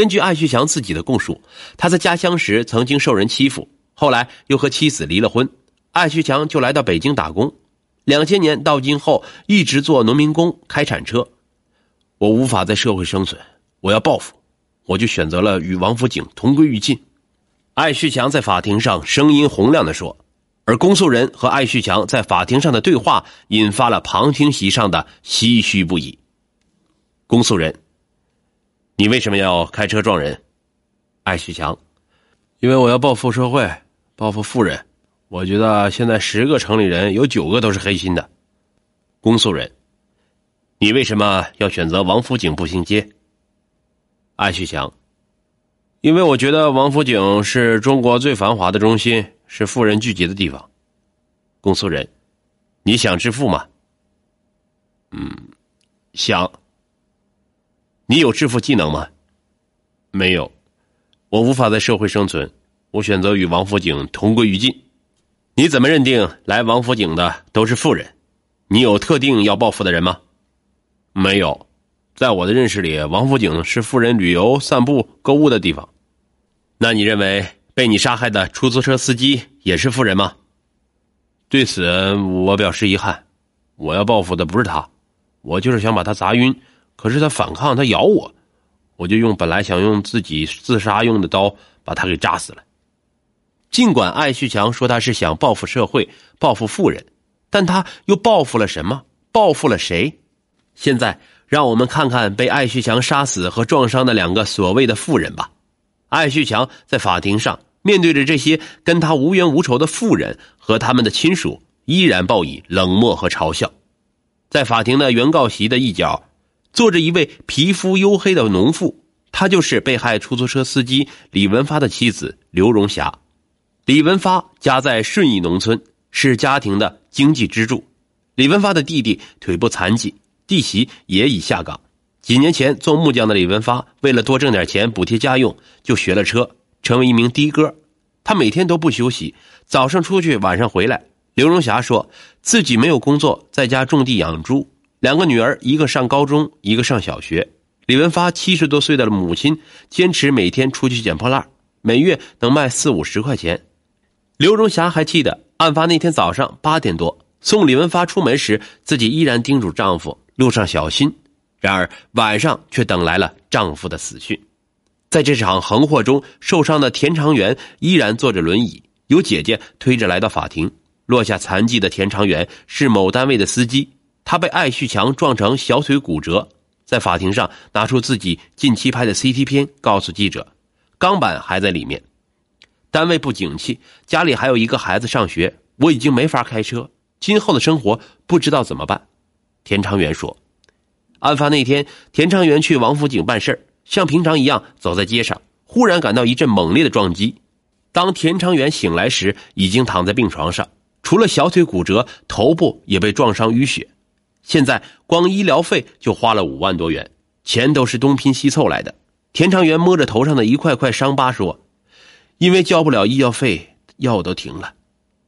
根据艾旭强自己的供述，他在家乡时曾经受人欺负，后来又和妻子离了婚，艾旭强就来到北京打工。两千年到今后，一直做农民工，开铲车。我无法在社会生存，我要报复，我就选择了与王府井同归于尽。艾旭强在法庭上声音洪亮的说，而公诉人和艾旭强在法庭上的对话引发了旁听席上的唏嘘不已。公诉人，你为什么要开车撞人？艾旭强，因为我要报复社会，报复富人。我觉得现在十个城里人有九个都是黑心的。公诉人，你为什么要选择王府井步行街？艾旭强，因为我觉得王府井是中国最繁华的中心，是富人聚集的地方。公诉人，你想致富吗？嗯，想。你有致富技能吗？没有，我无法在社会生存，我选择与王府井同归于尽。你怎么认定来王府井的都是富人？你有特定要报复的人吗？没有，在我的认识里，王府井是富人旅游、散步、购物的地方。那你认为被你杀害的出租车司机也是富人吗？对此，我表示遗憾。我要报复的不是他，我就是想把他砸晕。可是他反抗，他咬我，我就用本来想用自己自杀用的刀把他给扎死了。尽管艾旭强说他是想报复社会、报复富人，但他又报复了什么？报复了谁？现在让我们看看被艾旭强杀死和撞伤的两个所谓的富人吧。艾旭强在法庭上面对着这些跟他无冤无仇的富人和他们的亲属，依然报以冷漠和嘲笑。在法庭的原告席的一角，坐着一位皮肤黝黑的农妇，她就是被害出租车司机李文发的妻子刘荣霞。李文发家在顺义农村，是家庭的经济支柱。李文发的弟弟腿部残疾，弟媳也已下岗。几年前做木匠的李文发，为了多挣点钱补贴家用，就学了车，成为一名的哥。他每天都不休息，早上出去，晚上回来。刘荣霞说自己没有工作，在家种地养猪，两个女儿，一个上高中，一个上小学。李文发七十多岁的母亲坚持每天出去捡破烂，每月能卖四五十块钱。刘荣霞还记得，案发那天早上八点多送李文发出门时，自己依然叮嘱丈夫路上小心。然而晚上却等来了丈夫的死讯。在这场横祸中受伤的田长元依然坐着轮椅，由姐姐推着来到法庭。落下残疾的田长元是某单位的司机，他被艾旭强撞成小腿骨折，在法庭上拿出自己近期拍的 CT 片，告诉记者，钢板还在里面。单位不景气，家里还有一个孩子上学，我已经没法开车，今后的生活不知道怎么办。田长元说：“案发那天，田长元去王府井办事像平常一样走在街上，忽然感到一阵猛烈的撞击。当田长元醒来时，已经躺在病床上，除了小腿骨折，头部也被撞伤淤血。现在光医疗费就花了五万多元，钱都是东拼西凑来的。”田长元摸着头上的一块块伤疤说。因为交不了医药费，药都停了。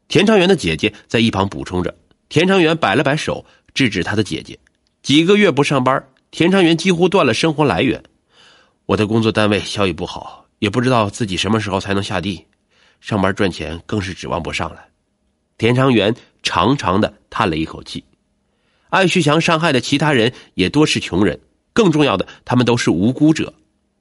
田长元的姐姐在一旁补充着。田长元摆了摆手，制止他的姐姐。几个月不上班，田长元几乎断了生活来源。我的工作单位效益不好，也不知道自己什么时候才能下地。上班赚钱更是指望不上了。田长元长长的叹了一口气。艾旭强伤害的其他人也多是穷人，更重要的，他们都是无辜者。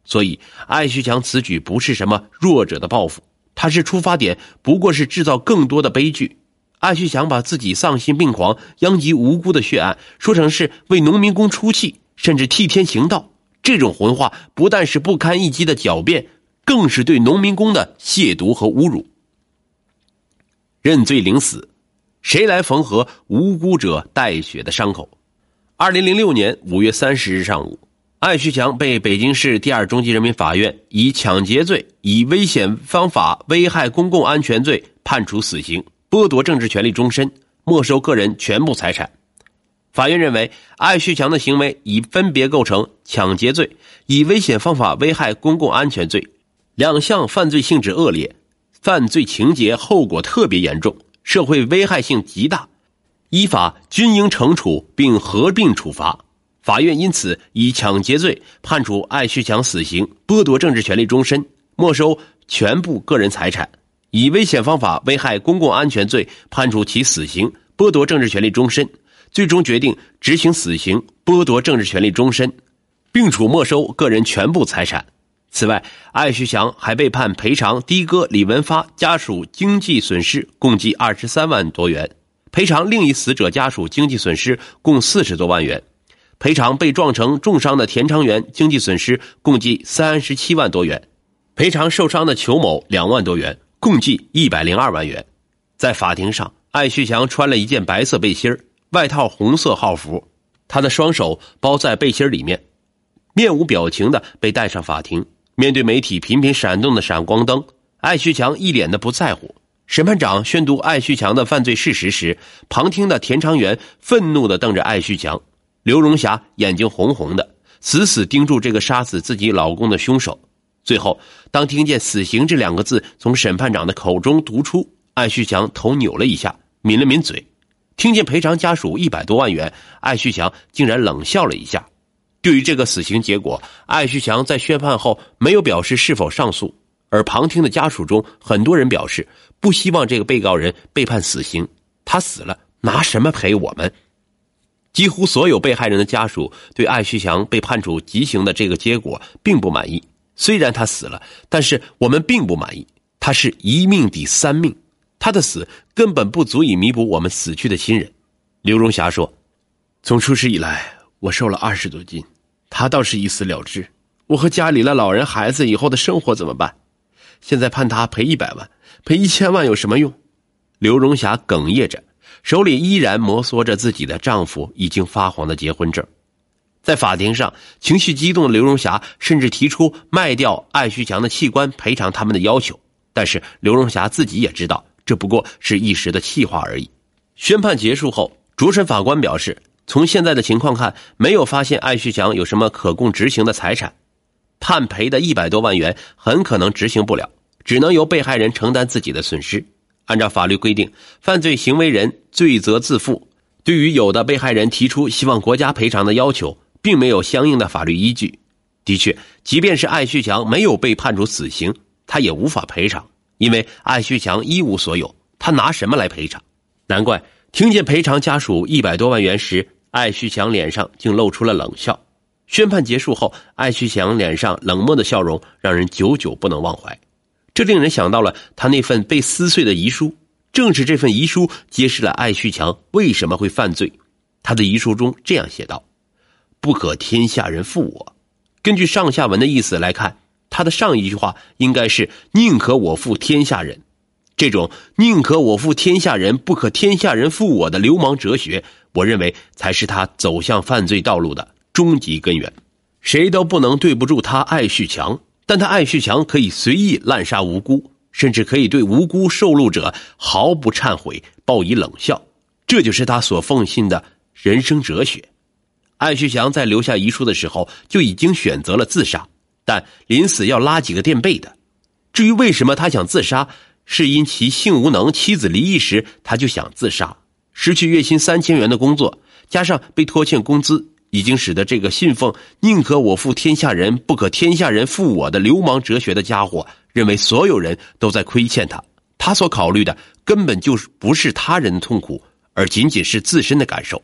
所以，艾旭强此举不是什么弱者的报复，他是出发点不过是制造更多的悲剧。艾旭强把自己丧心病狂、殃及无辜的血案说成是为农民工出气，甚至替天行道，这种混话不但是不堪一击的狡辩，更是对农民工的亵渎和侮辱。认罪领死，谁来缝合无辜者带血的伤口？二零零六年五月三十日上午。艾旭强被北京市第二中级人民法院以抢劫罪、以危险方法危害公共安全罪判处死刑，剥夺政治权利终身，没收个人全部财产。法院认为，艾旭强的行为已分别构成抢劫罪、以危险方法危害公共安全罪，两项犯罪性质恶劣，犯罪情节后果特别严重，社会危害性极大，依法均应惩处并合并处罚。法院因此以抢劫罪判处艾旭强死刑，剥夺政治权利终身，没收全部个人财产；以危险方法危害公共安全罪判处其死刑，剥夺政治权利终身。最终决定执行死刑，剥夺政治权利终身，并处没收个人全部财产。此外，艾旭强还被判赔偿的哥李文发家属经济损失共计二十三万多元，赔偿另一死者家属经济损失共四十多万元，赔偿被撞成重伤的田长元经济损失共计三十七万多元，赔偿受伤的裘某两万多元，共计一百零二万元。在法庭上，艾旭强穿了一件白色背心儿。外套红色号服，他的双手包在背心里面，面无表情的被带上法庭。面对媒体频频闪动的闪光灯，艾旭强一脸的不在乎。审判长宣读艾旭强的犯罪事实时，旁听的田长元愤怒的瞪着艾旭强，刘荣霞眼睛红红的，死死盯住这个杀死自己老公的凶手。最后，当听见“死刑”这两个字从审判长的口中读出，艾旭强头扭了一下，抿了抿嘴。听见赔偿家属一百多万元，艾旭强竟然冷笑了一下。对于这个死刑结果，艾旭强在宣判后没有表示是否上诉。而旁听的家属中，很多人表示不希望这个被告人被判死刑。他死了，拿什么赔我们？几乎所有被害人的家属对艾旭强被判处极刑的这个结果并不满意。虽然他死了，但是我们并不满意。他是一命抵三命。他的死根本不足以弥补我们死去的亲人，刘荣霞说：“从出事以来，我瘦了二十多斤，他倒是一死了之。我和家里的老人孩子以后的生活怎么办？现在判他赔一百万，赔一千万有什么用？”刘荣霞哽咽着，手里依然摩挲着自己的丈夫已经发黄的结婚证。在法庭上，情绪激动的刘荣霞甚至提出卖掉艾旭强的器官赔偿他们的要求，但是刘荣霞自己也知道。这不过是一时的气话而已。宣判结束后，主审法官表示，从现在的情况看，没有发现艾旭强有什么可供执行的财产，判赔的一百多万元很可能执行不了，只能由被害人承担自己的损失。按照法律规定，犯罪行为人罪责自负。对于有的被害人提出希望国家赔偿的要求，并没有相应的法律依据。的确，即便是艾旭强没有被判处死刑，他也无法赔偿。因为艾旭强一无所有，他拿什么来赔偿？难怪听见赔偿家属一百多万元时，艾旭强脸上竟露出了冷笑。宣判结束后，艾旭强脸上冷漠的笑容让人久久不能忘怀。这令人想到了他那份被撕碎的遗书。正是这份遗书揭示了艾旭强为什么会犯罪。他的遗书中这样写道：“不可天下人负我。”根据上下文的意思来看。他的上一句话应该是“宁可我负天下人”，这种“宁可我负天下人，不可天下人负我”的流氓哲学，我认为才是他走向犯罪道路的终极根源。谁都不能对不住他艾旭强，但他艾旭强可以随意滥杀无辜，甚至可以对无辜受戮者毫不忏悔，报以冷笑。这就是他所奉信的人生哲学。艾旭强在留下遗书的时候就已经选择了自杀。但临死要拉几个垫背的。至于为什么他想自杀，是因其性无能，妻子离异时他就想自杀。失去月薪三千元的工作，加上被拖欠工资，已经使得这个信奉“宁可我负天下人，不可天下人负我”的流氓哲学的家伙，认为所有人都在亏欠他。他所考虑的根本就是不是他人的痛苦，而仅仅是自身的感受。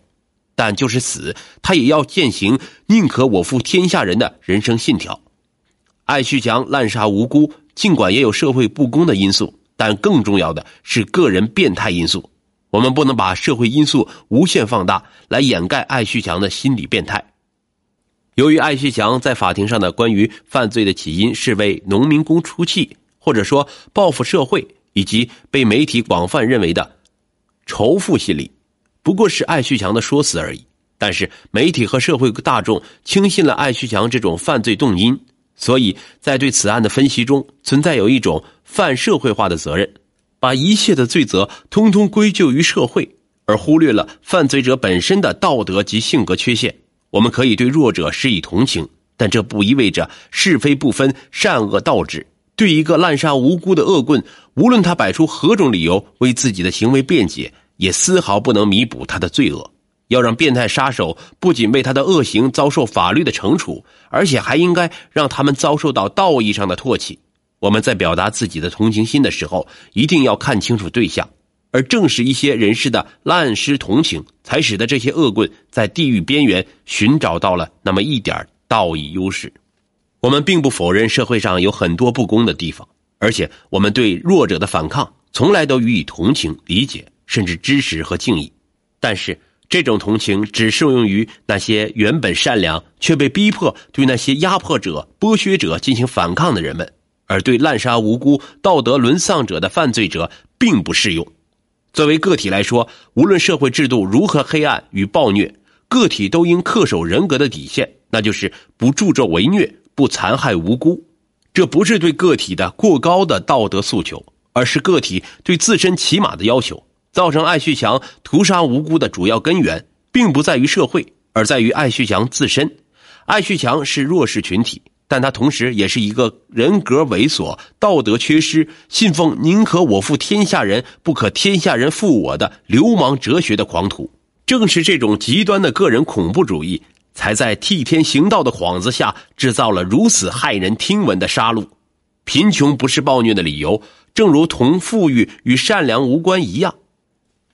但就是死，他也要践行“宁可我负天下人”的人生信条。艾旭强滥杀无辜，尽管也有社会不公的因素，但更重要的是个人变态因素。我们不能把社会因素无限放大，来掩盖艾旭强的心理变态。由于艾旭强在法庭上的关于犯罪的起因是为农民工出气，或者说报复社会，以及被媒体广泛认为的仇富心理，不过是艾旭强的说辞而已。但是媒体和社会大众轻信了艾旭强这种犯罪动因。所以在对此案的分析中，存在有一种泛社会化的责任，把一切的罪责通通归咎于社会，而忽略了犯罪者本身的道德及性格缺陷。我们可以对弱者施以同情，但这不意味着是非不分、善恶倒置。对一个滥杀无辜的恶棍，无论他摆出何种理由为自己的行为辩解，也丝毫不能弥补他的罪恶。要让变态杀手不仅为他的恶行遭受法律的惩处，而且还应该让他们遭受到道义上的唾弃。我们在表达自己的同情心的时候，一定要看清楚对象，而正是一些人士的滥施同情，才使得这些恶棍在地狱边缘寻找到了那么一点道义优势。我们并不否认社会上有很多不公的地方，而且我们对弱者的反抗从来都予以同情、理解，甚至支持和敬意。但是，这种同情只适用于那些原本善良却被逼迫对那些压迫者、剥削者进行反抗的人们，而对滥杀无辜、道德沦丧者的犯罪者并不适用。作为个体来说，无论社会制度如何黑暗与暴虐，个体都应恪守人格的底线，那就是不助纣为虐、不残害无辜。这不是对个体的过高的道德诉求，而是个体对自身起码的要求。造成艾旭强屠杀无辜的主要根源，并不在于社会，而在于艾旭强自身。艾旭强是弱势群体，但他同时也是一个人格猥琐、道德缺失、信奉“宁可我负天下人，不可天下人负我”的流氓哲学的狂徒。正是这种极端的个人恐怖主义，才在替天行道的幌子下，制造了如此骇人听闻的杀戮。贫穷不是暴虐的理由，正如同富裕与善良无关一样。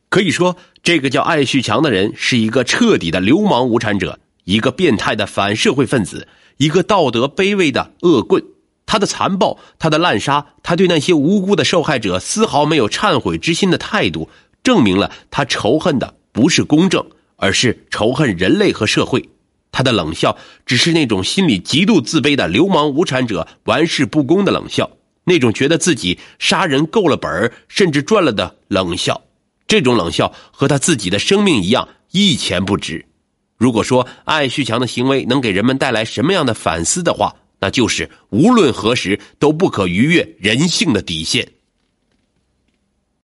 可以说，这个叫艾旭强的人是一个彻底的流氓无产者，一个变态的反社会分子，一个道德卑微的恶棍。他的残暴，他的滥杀，他对那些无辜的受害者丝毫没有忏悔之心的态度，证明了他仇恨的不是公正，而是仇恨人类和社会。他的冷笑，只是那种心里极度自卑的流氓无产者玩世不恭的冷笑，那种觉得自己杀人够了本甚至赚了的冷笑。这种冷笑和他自己的生命一样一钱不值。如果说艾旭强的行为能给人们带来什么样的反思的话，那就是无论何时都不可逾越人性的底线。